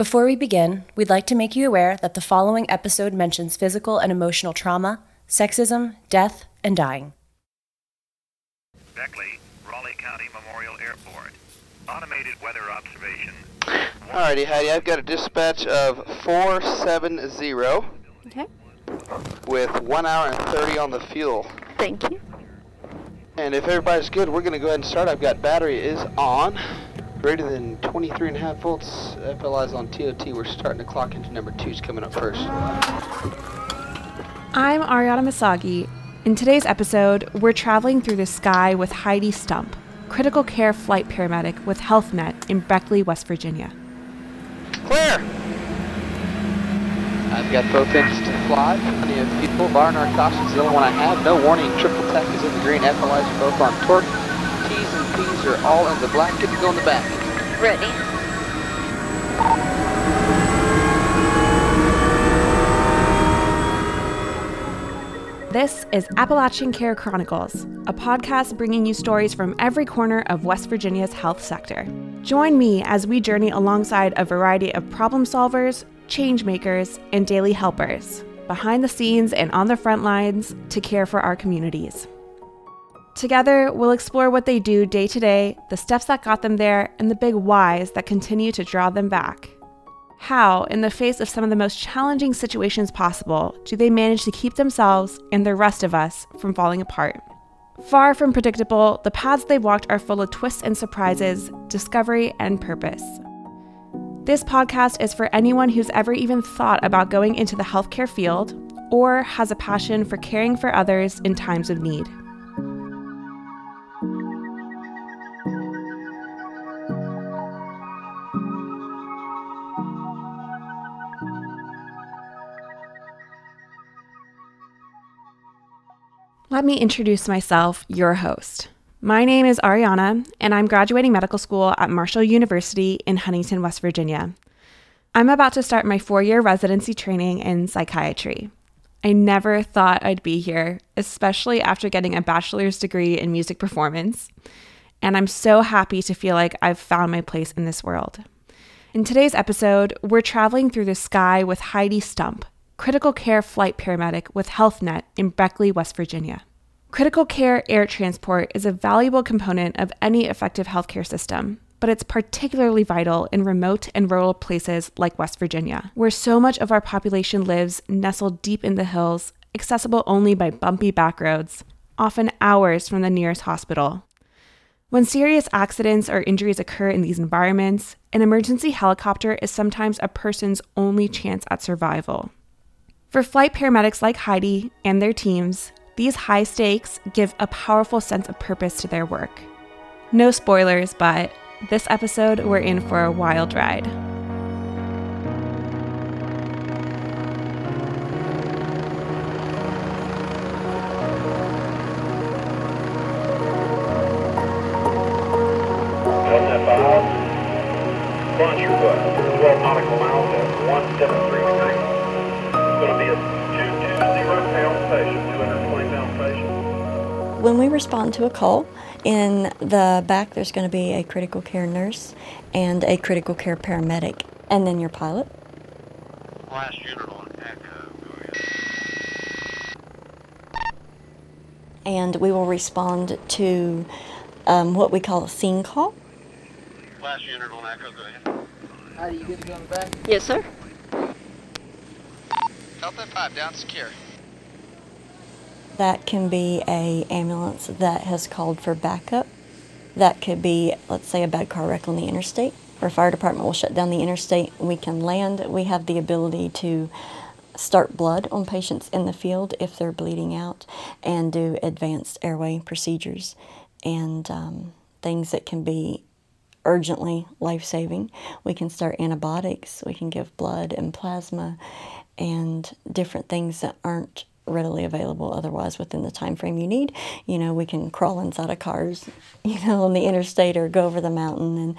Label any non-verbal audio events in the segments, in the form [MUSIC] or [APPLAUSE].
Before we begin, we'd like to make you aware that the following episode mentions physical and emotional trauma, sexism, death, and dying. Beckley, Raleigh County Memorial Airport. Automated weather observation. Alrighty, Heidi, I've got a dispatch of 470 Okay, with 1 hour and 30 on the fuel. thank you. And if everybody's good, we're going to go ahead and start. I've got battery is on. Greater than 23 and a half volts. FLI's on TOT. We're starting to clock into number two's coming up first. I'm Ariana Masagi. In today's episode, we're traveling through the sky with Heidi Stump, critical care flight paramedic with HealthNet in Beckley, West Virginia. Clear! I've got both engines to fly. Plenty of people. Bar narcotics is the only one I have. No warning. Triple tach is in the green. FLI's are both on torque. T's are all in the black. Good to go in the back. Ready. This is Appalachian Care Chronicles, a podcast bringing you stories from every corner of West Virginia's health sector. Join me as we journey alongside a variety of problem solvers, change makers, and daily helpers, behind the scenes and on the front lines to care for our communities. Together, we'll explore what they do day to day, the steps that got them there, and the big whys that continue to draw them back. How, in the face of some of the most challenging situations possible, do they manage to keep themselves and the rest of us from falling apart? Far from predictable, the paths they've walked are full of twists and surprises, discovery, and purpose. This podcast is for anyone who's ever even thought about going into the healthcare field or has a passion for caring for others in times of need. Let me introduce myself, your host. My name is Ariana, and I'm graduating medical school at Marshall University in Huntington, West Virginia. I'm about to start my four year residency training in psychiatry. I never thought I'd be here, especially after getting a bachelor's degree in music performance. And I'm so happy to feel like I've found my place in this world. In today's episode, we're traveling through the sky with Heidi Stump, critical care flight paramedic with HealthNet in Beckley, West Virginia. Critical care air transport is a valuable component of any effective healthcare system, but it's particularly vital in remote and rural places like West Virginia, where so much of our population lives nestled deep in the hills, accessible only by bumpy back roads, often hours from the nearest hospital. When serious accidents or injuries occur in these environments, an emergency helicopter is sometimes a person's only chance at survival. For flight paramedics like Heidi and their teams, these high stakes give a powerful sense of purpose to their work. No spoilers, but this episode, we're in for a wild ride. Delta 5. Launch your foot. 12 nautical miles at 173 When we respond to a call, in the back there's going to be a critical care nurse and a critical care paramedic, and then your pilot. Last unit on Echo. Go ahead. And we will respond to um, what we call a scene call. Last unit on Echo. Go ahead. Heidi, you good to go in the back? Yes, sir. Delta 5 down secure. That can be a ambulance that has called for backup. That could be, let's say, a bad car wreck on the interstate. Our fire department will shut down the interstate. We can land. We have the ability to start blood on patients in the field if they're bleeding out and do advanced airway procedures and um, things that can be urgently life saving. We can start antibiotics, we can give blood and plasma and different things that aren't readily available otherwise within the time frame you need. You know, we can crawl inside of cars, [LAUGHS] you know, on the interstate or go over the mountain and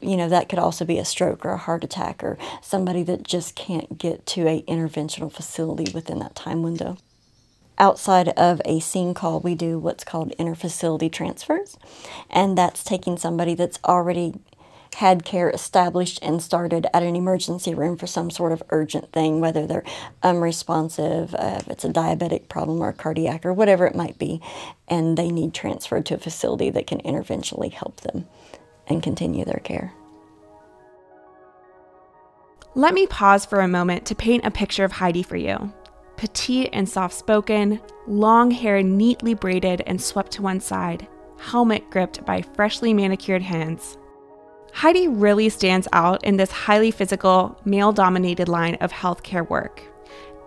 you know that could also be a stroke or a heart attack or somebody that just can't get to a interventional facility within that time window outside of a scene call, we do what's called interfacility transfers, and that's taking somebody that's already had care established and started at an emergency room for some sort of urgent thing, whether they're unresponsive, uh, if it's a diabetic problem or cardiac or whatever it might be, and they need transferred to a facility that can interventionally help them and continue their care. Let me pause for a moment to paint a picture of Heidi for you. Petite and soft spoken, long hair neatly braided and swept to one side, helmet gripped by freshly manicured hands. Heidi really stands out in this highly physical, male dominated line of healthcare work.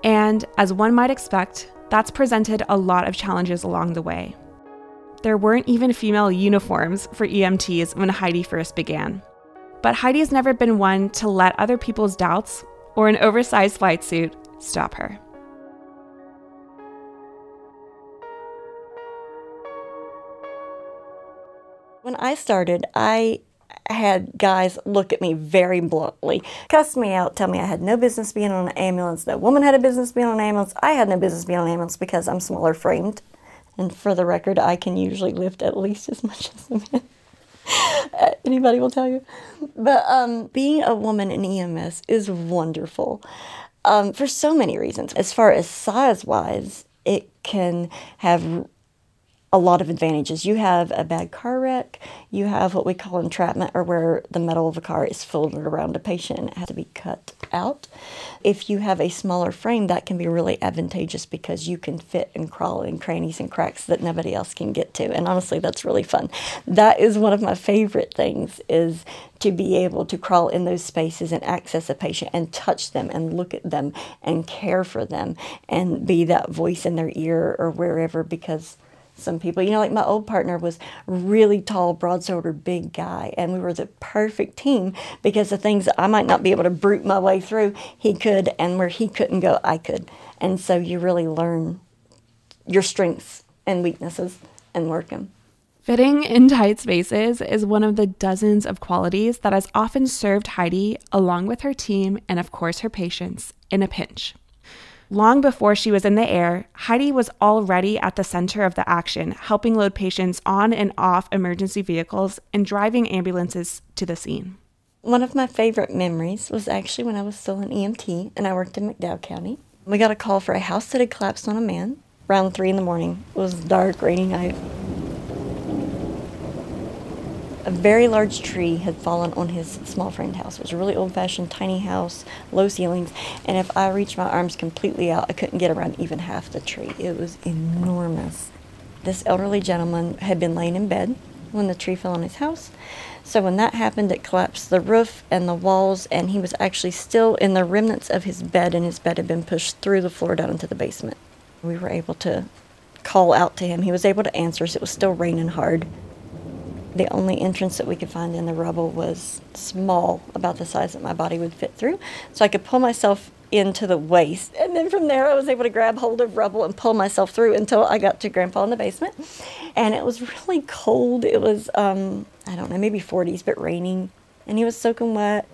And as one might expect, that's presented a lot of challenges along the way. There weren't even female uniforms for EMTs when Heidi first began. But Heidi's never been one to let other people's doubts or an oversized flight suit stop her. When I started, I had guys look at me very bluntly, cuss me out, tell me I had no business being on an ambulance. No woman had a business being on an ambulance. I had no business being on an ambulance because I'm smaller framed. And for the record, I can usually lift at least as much as a man. [LAUGHS] Anybody will tell you. But um, being a woman in EMS is wonderful um, for so many reasons. As far as size wise, it can have a lot of advantages. You have a bad car wreck, you have what we call entrapment, or where the metal of a car is folded around a patient and it has to be cut out. If you have a smaller frame, that can be really advantageous because you can fit and crawl in crannies and cracks that nobody else can get to. And honestly, that's really fun. That is one of my favorite things is to be able to crawl in those spaces and access a patient and touch them and look at them and care for them and be that voice in their ear or wherever because some people. You know, like my old partner was really tall, broad shouldered, big guy, and we were the perfect team because the things I might not be able to brute my way through, he could, and where he couldn't go, I could. And so you really learn your strengths and weaknesses and work them. Fitting in tight spaces is one of the dozens of qualities that has often served Heidi, along with her team and, of course, her patients, in a pinch. Long before she was in the air, Heidi was already at the center of the action, helping load patients on and off emergency vehicles and driving ambulances to the scene. One of my favorite memories was actually when I was still an EMT and I worked in McDowell County. We got a call for a house that had collapsed on a man around three in the morning. It was dark, rainy night a very large tree had fallen on his small friend house. It was a really old fashioned tiny house, low ceilings, and if I reached my arms completely out, I couldn't get around even half the tree. It was enormous. This elderly gentleman had been laying in bed when the tree fell on his house. So when that happened, it collapsed the roof and the walls, and he was actually still in the remnants of his bed, and his bed had been pushed through the floor down into the basement. We were able to call out to him. He was able to answer us. It was still raining hard. The only entrance that we could find in the rubble was small, about the size that my body would fit through. So I could pull myself into the waist. And then from there, I was able to grab hold of rubble and pull myself through until I got to Grandpa in the basement. And it was really cold. It was, um, I don't know, maybe 40s, but raining. And he was soaking wet.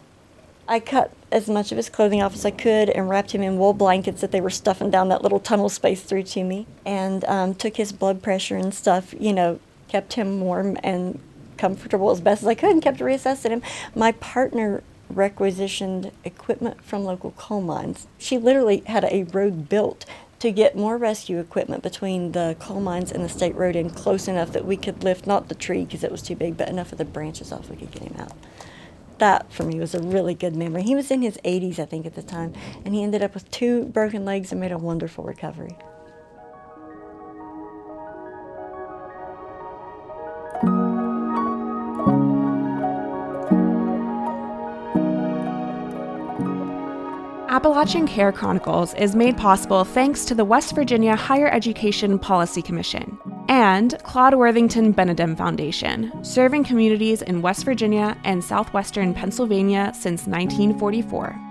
I cut as much of his clothing off as I could and wrapped him in wool blankets that they were stuffing down that little tunnel space through to me. And um, took his blood pressure and stuff, you know, kept him warm and comfortable as best as I could and kept reassessing him. My partner requisitioned equipment from local coal mines. She literally had a road built to get more rescue equipment between the coal mines and the state road and close enough that we could lift not the tree because it was too big, but enough of the branches off we could get him out. That for me was a really good memory. He was in his 80s, I think, at the time, and he ended up with two broken legs and made a wonderful recovery. Appalachian Care Chronicles is made possible thanks to the West Virginia Higher Education Policy Commission and Claude Worthington Benedum Foundation, serving communities in West Virginia and southwestern Pennsylvania since 1944.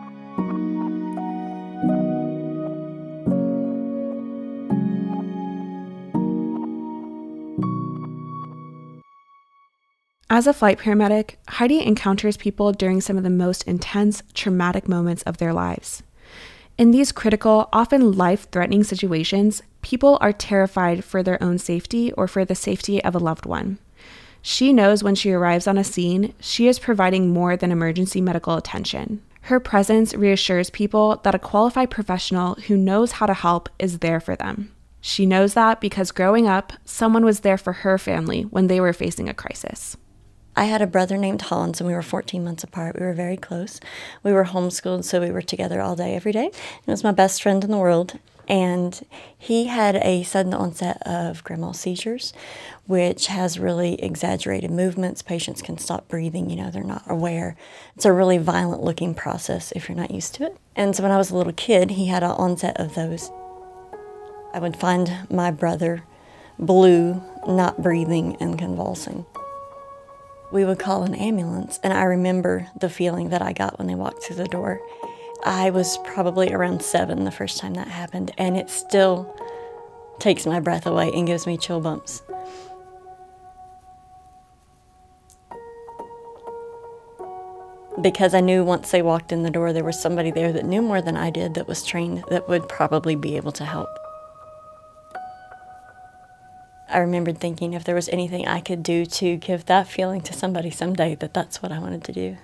As a flight paramedic, Heidi encounters people during some of the most intense, traumatic moments of their lives. In these critical, often life threatening situations, people are terrified for their own safety or for the safety of a loved one. She knows when she arrives on a scene, she is providing more than emergency medical attention. Her presence reassures people that a qualified professional who knows how to help is there for them. She knows that because growing up, someone was there for her family when they were facing a crisis. I had a brother named Hans, and we were 14 months apart. We were very close. We were homeschooled, so we were together all day, every day. He was my best friend in the world. And he had a sudden onset of grand mal seizures, which has really exaggerated movements. Patients can stop breathing, you know, they're not aware. It's a really violent looking process if you're not used to it. And so when I was a little kid, he had an onset of those. I would find my brother blue, not breathing, and convulsing we would call an ambulance. And I remember the feeling that I got when they walked through the door. I was probably around seven the first time that happened, and it still takes my breath away and gives me chill bumps. Because I knew once they walked in the door, there was somebody there that knew more than I did that was trained that would probably be able to help. I remembered thinking if there was anything I could do to give that feeling to somebody someday, that that's what I wanted to do.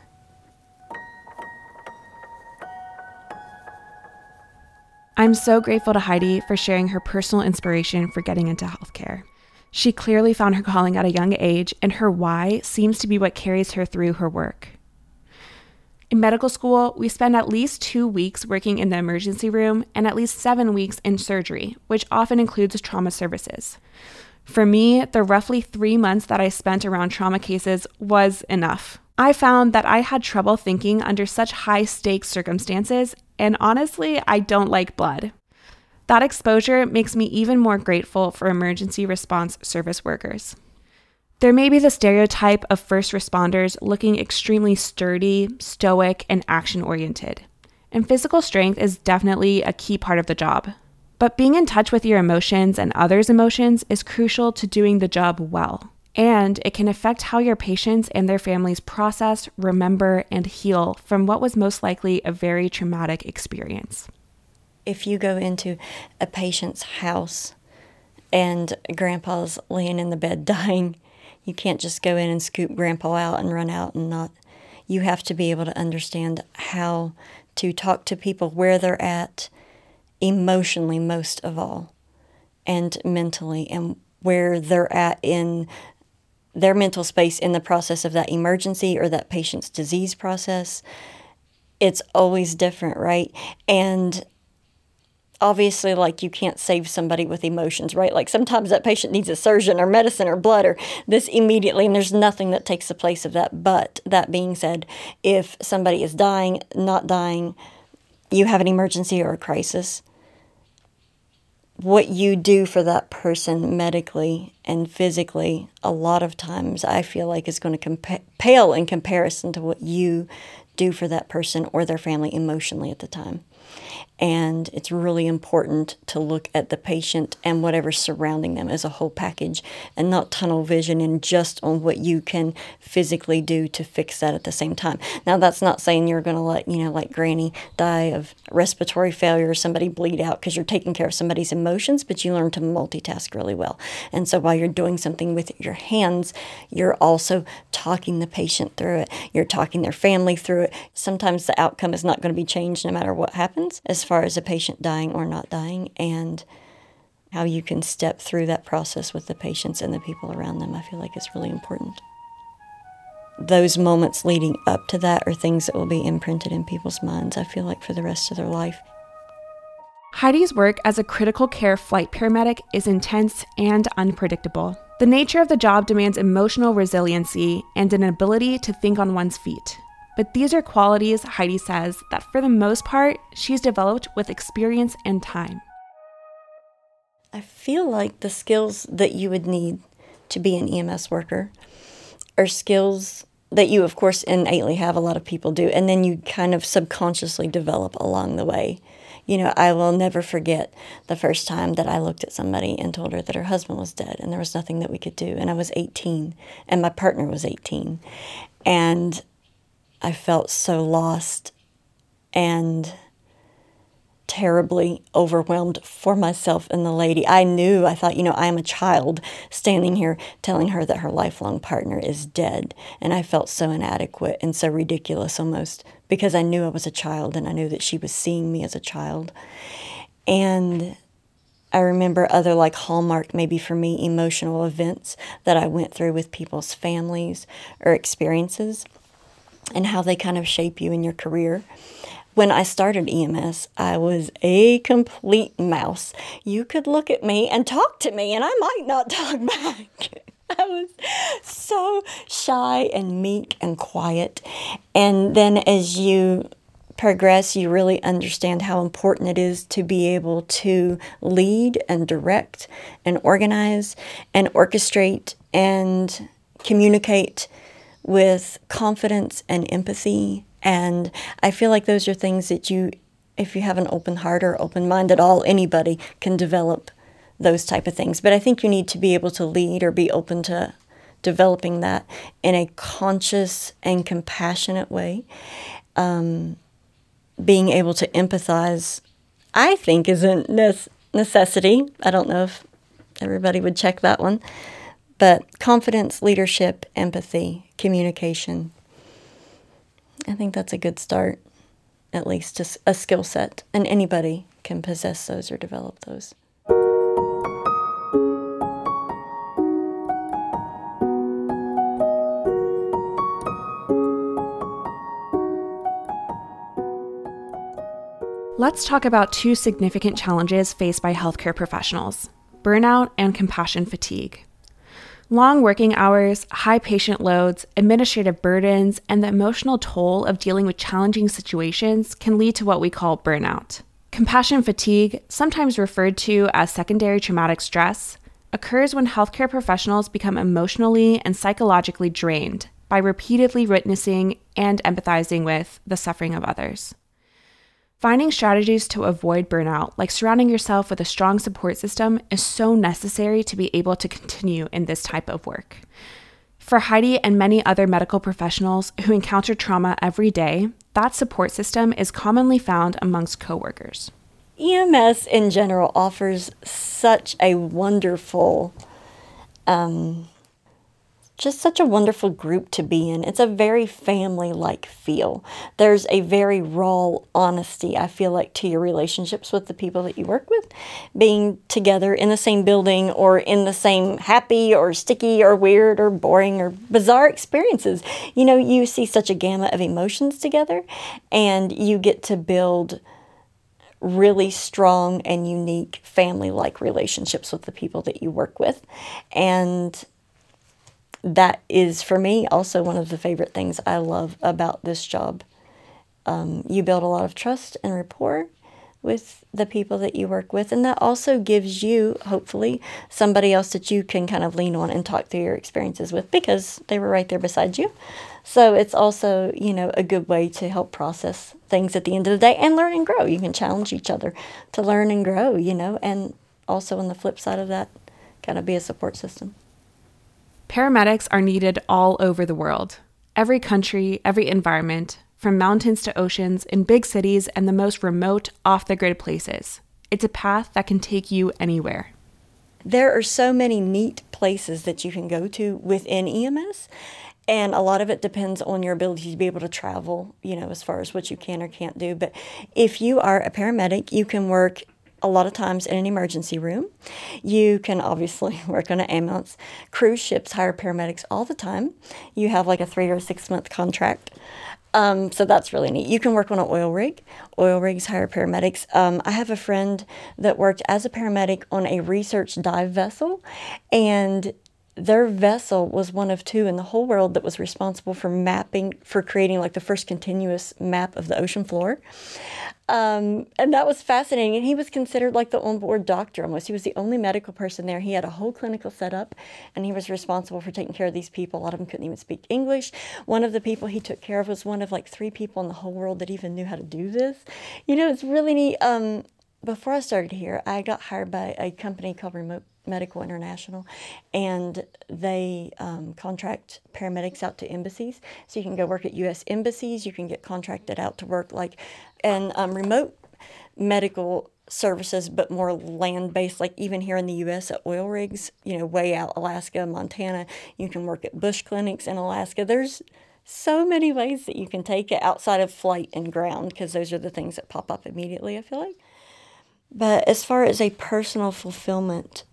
I'm so grateful to Heidi for sharing her personal inspiration for getting into healthcare. She clearly found her calling at a young age, and her why seems to be what carries her through her work. In medical school, we spend at least two weeks working in the emergency room and at least seven weeks in surgery, which often includes trauma services. For me, the roughly three months that I spent around trauma cases was enough. I found that I had trouble thinking under such high stakes circumstances, and honestly, I don't like blood. That exposure makes me even more grateful for emergency response service workers. There may be the stereotype of first responders looking extremely sturdy, stoic, and action oriented. And physical strength is definitely a key part of the job. But being in touch with your emotions and others' emotions is crucial to doing the job well. And it can affect how your patients and their families process, remember, and heal from what was most likely a very traumatic experience. If you go into a patient's house and grandpa's laying in the bed [LAUGHS] dying, you can't just go in and scoop grandpa out and run out and not. You have to be able to understand how to talk to people where they're at emotionally most of all and mentally and where they're at in their mental space in the process of that emergency or that patient's disease process it's always different right? And obviously like you can't save somebody with emotions right? Like sometimes that patient needs a surgeon or medicine or blood or this immediately and there's nothing that takes the place of that. But that being said if somebody is dying not dying you have an emergency or a crisis what you do for that person medically and physically, a lot of times I feel like is going to compa- pale in comparison to what you do for that person or their family emotionally at the time. And it's really important to look at the patient and whatever's surrounding them as a whole package and not tunnel vision and just on what you can physically do to fix that at the same time. Now, that's not saying you're going to let, you know, like Granny die of respiratory failure or somebody bleed out because you're taking care of somebody's emotions, but you learn to multitask really well. And so while you're doing something with your hands, you're also talking the patient through it, you're talking their family through it. Sometimes the outcome is not going to be changed no matter what happens as far as a patient dying or not dying, and how you can step through that process with the patients and the people around them. I feel like it's really important. Those moments leading up to that are things that will be imprinted in people's minds, I feel like, for the rest of their life. Heidi's work as a critical care flight paramedic is intense and unpredictable. The nature of the job demands emotional resiliency and an ability to think on one's feet. But these are qualities, Heidi says, that for the most part, she's developed with experience and time. I feel like the skills that you would need to be an EMS worker are skills that you, of course, innately have, a lot of people do, and then you kind of subconsciously develop along the way. You know, I will never forget the first time that I looked at somebody and told her that her husband was dead and there was nothing that we could do. And I was 18 and my partner was 18. And I felt so lost and terribly overwhelmed for myself and the lady. I knew, I thought, you know, I am a child standing here telling her that her lifelong partner is dead. And I felt so inadequate and so ridiculous almost because I knew I was a child and I knew that she was seeing me as a child. And I remember other like hallmark, maybe for me, emotional events that I went through with people's families or experiences and how they kind of shape you in your career. When I started EMS, I was a complete mouse. You could look at me and talk to me, and I might not [LAUGHS] talk back. [LAUGHS] I was so shy and meek and quiet. And then as you progress, you really understand how important it is to be able to lead and direct and organize and orchestrate and communicate with confidence and empathy and I feel like those are things that you, if you have an open heart or open mind at all, anybody can develop those type of things. But I think you need to be able to lead or be open to developing that in a conscious and compassionate way. Um, being able to empathize, I think, is a necessity. I don't know if everybody would check that one. But confidence, leadership, empathy, communication, I think that's a good start, at least a, a skill set, and anybody can possess those or develop those. Let's talk about two significant challenges faced by healthcare professionals burnout and compassion fatigue. Long working hours, high patient loads, administrative burdens, and the emotional toll of dealing with challenging situations can lead to what we call burnout. Compassion fatigue, sometimes referred to as secondary traumatic stress, occurs when healthcare professionals become emotionally and psychologically drained by repeatedly witnessing and empathizing with the suffering of others. Finding strategies to avoid burnout, like surrounding yourself with a strong support system, is so necessary to be able to continue in this type of work. For Heidi and many other medical professionals who encounter trauma every day, that support system is commonly found amongst coworkers. EMS in general offers such a wonderful um, just such a wonderful group to be in. It's a very family like feel. There's a very raw honesty, I feel like, to your relationships with the people that you work with. Being together in the same building or in the same happy or sticky or weird or boring or bizarre experiences. You know, you see such a gamut of emotions together and you get to build really strong and unique family like relationships with the people that you work with. And that is for me also one of the favorite things I love about this job. Um, you build a lot of trust and rapport with the people that you work with, and that also gives you, hopefully, somebody else that you can kind of lean on and talk through your experiences with because they were right there beside you. So it's also, you know, a good way to help process things at the end of the day and learn and grow. You can challenge each other to learn and grow, you know, and also on the flip side of that, kind of be a support system. Paramedics are needed all over the world. Every country, every environment, from mountains to oceans, in big cities and the most remote, off the grid places. It's a path that can take you anywhere. There are so many neat places that you can go to within EMS, and a lot of it depends on your ability to be able to travel, you know, as far as what you can or can't do. But if you are a paramedic, you can work a lot of times in an emergency room. You can obviously [LAUGHS] work on an ambulance. Cruise ships hire paramedics all the time. You have like a three or six month contract. Um, so that's really neat. You can work on an oil rig. Oil rigs hire paramedics. Um, I have a friend that worked as a paramedic on a research dive vessel, and their vessel was one of two in the whole world that was responsible for mapping, for creating like the first continuous map of the ocean floor. Um, and that was fascinating. And he was considered like the onboard doctor almost. He was the only medical person there. He had a whole clinical setup and he was responsible for taking care of these people. A lot of them couldn't even speak English. One of the people he took care of was one of like three people in the whole world that even knew how to do this. You know, it's really neat. Um, before I started here, I got hired by a company called Remote Medical International, and they um, contract paramedics out to embassies. So you can go work at U.S. embassies. You can get contracted out to work like and um, remote medical services, but more land based. Like even here in the U.S. at oil rigs, you know, way out Alaska, Montana, you can work at bush clinics in Alaska. There's so many ways that you can take it outside of flight and ground because those are the things that pop up immediately, I feel like. But as far as a personal fulfillment,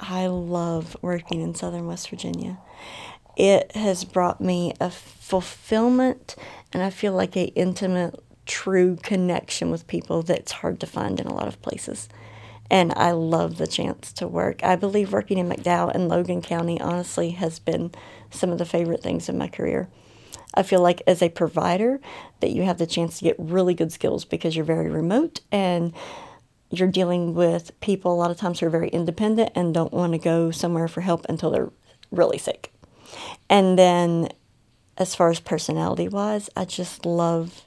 I love working in Southern West Virginia. It has brought me a fulfillment and I feel like a intimate, true connection with people that's hard to find in a lot of places. And I love the chance to work. I believe working in McDowell and Logan County honestly has been some of the favorite things in my career. I feel like as a provider that you have the chance to get really good skills because you're very remote and you're dealing with people a lot of times who are very independent and don't want to go somewhere for help until they're really sick. And then as far as personality wise, I just love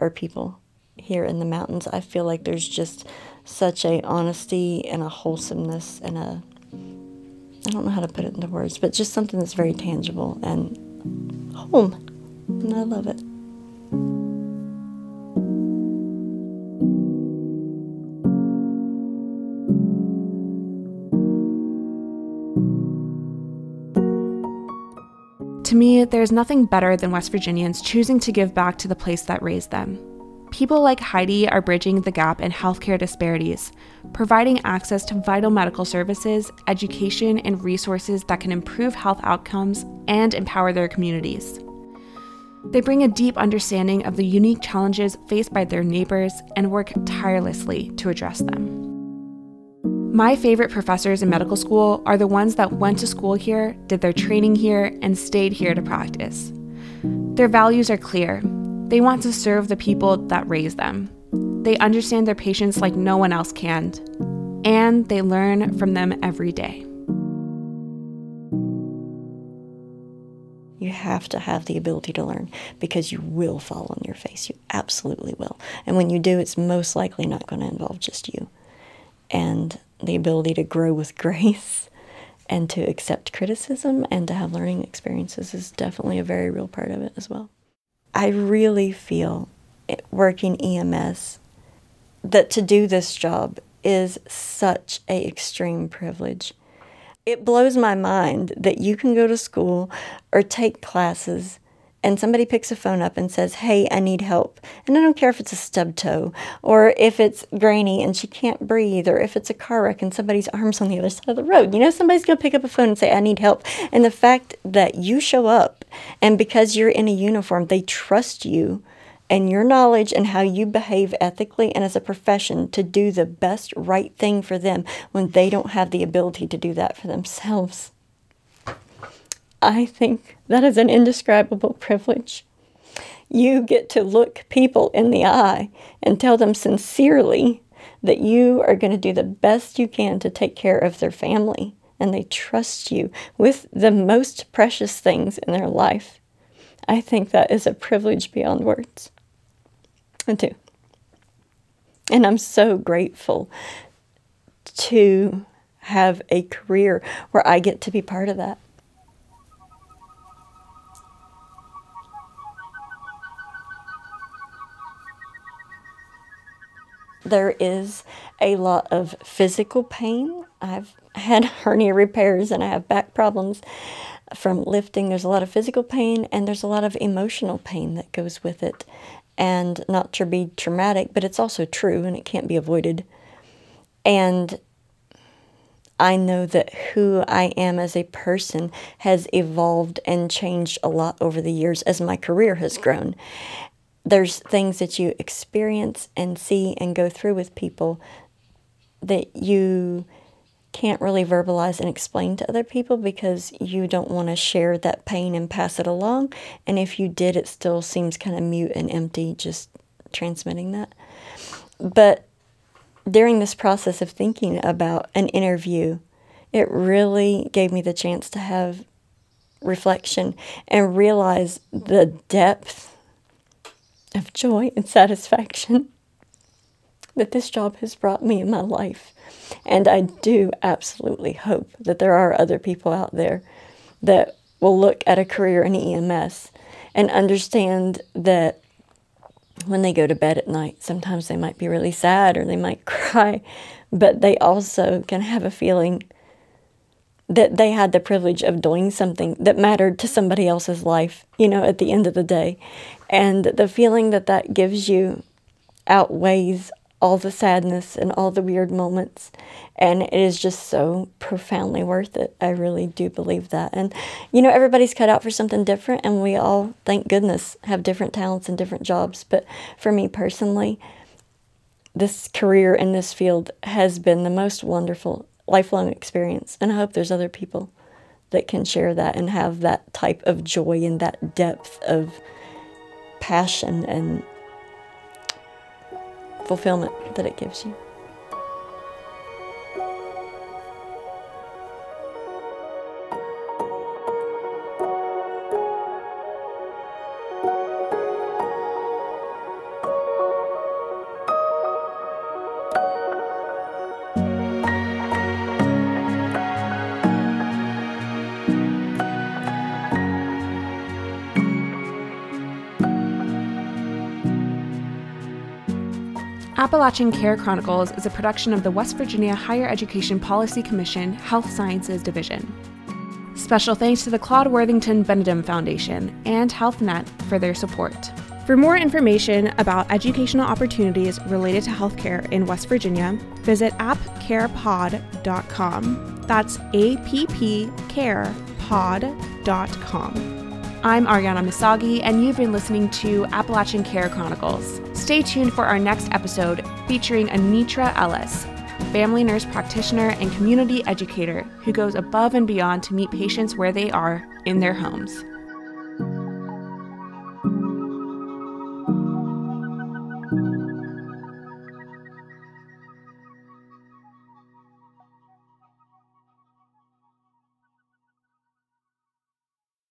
our people here in the mountains. I feel like there's just such a honesty and a wholesomeness and a I don't know how to put it into words, but just something that's very tangible and home. And I love it. To me, there's nothing better than West Virginians choosing to give back to the place that raised them. People like Heidi are bridging the gap in healthcare disparities, providing access to vital medical services, education, and resources that can improve health outcomes and empower their communities. They bring a deep understanding of the unique challenges faced by their neighbors and work tirelessly to address them. My favorite professors in medical school are the ones that went to school here, did their training here, and stayed here to practice. Their values are clear. They want to serve the people that raise them. They understand their patients like no one else can, and they learn from them every day. You have to have the ability to learn because you will fall on your face. You absolutely will. And when you do, it's most likely not going to involve just you. And the ability to grow with [LAUGHS] grace and to accept criticism and to have learning experiences is definitely a very real part of it as well. I really feel working EMS that to do this job is such a extreme privilege. It blows my mind that you can go to school or take classes and somebody picks a phone up and says, Hey, I need help. And I don't care if it's a stub toe or if it's grainy and she can't breathe or if it's a car wreck and somebody's arm's on the other side of the road. You know, somebody's going to pick up a phone and say, I need help. And the fact that you show up and because you're in a uniform, they trust you and your knowledge and how you behave ethically and as a profession to do the best right thing for them when they don't have the ability to do that for themselves. I think that is an indescribable privilege. You get to look people in the eye and tell them sincerely that you are going to do the best you can to take care of their family and they trust you with the most precious things in their life. I think that is a privilege beyond words. And two. And I'm so grateful to have a career where I get to be part of that. There is a lot of physical pain. I've had [LAUGHS] hernia repairs and I have back problems from lifting. There's a lot of physical pain and there's a lot of emotional pain that goes with it. And not to be traumatic, but it's also true and it can't be avoided. And I know that who I am as a person has evolved and changed a lot over the years as my career has grown there's things that you experience and see and go through with people that you can't really verbalize and explain to other people because you don't want to share that pain and pass it along. And if you did, it still seems kind of mute and empty just transmitting that. But during this process of thinking about an interview, it really gave me the chance to have reflection and realize the depth of joy and satisfaction that this job has brought me in my life. And I do absolutely hope that there are other people out there that will look at a career in EMS and understand that when they go to bed at night. Sometimes they might be really sad or they might [LAUGHS] cry, but they also can have a feeling that they had the privilege of doing something that mattered to somebody else's life, you know, at the end of the day. And the feeling that that gives you outweighs all the sadness and all the weird moments. And it is just so profoundly worth it. I really do believe that. And, you know, everybody's cut out for something different, and we all, thank goodness, have different talents and different jobs. But for me personally, this career in this field has been the most wonderful, lifelong experience. And I hope there's other people that can share that and have that type of joy and that depth of passion and fulfillment that it gives you. Appalachian Care Chronicles is a production of the West Virginia Higher Education Policy Commission Health Sciences Division. Special thanks to the Claude Worthington Benedum Foundation and HealthNet for their support. For more information about educational opportunities related to healthcare in West Virginia, visit appcarepod.com. That's appcarepod.com. I'm Ariana Misagi, and you've been listening to Appalachian Care Chronicles. Stay tuned for our next episode featuring Anitra Ellis, family nurse practitioner and community educator who goes above and beyond to meet patients where they are in their homes.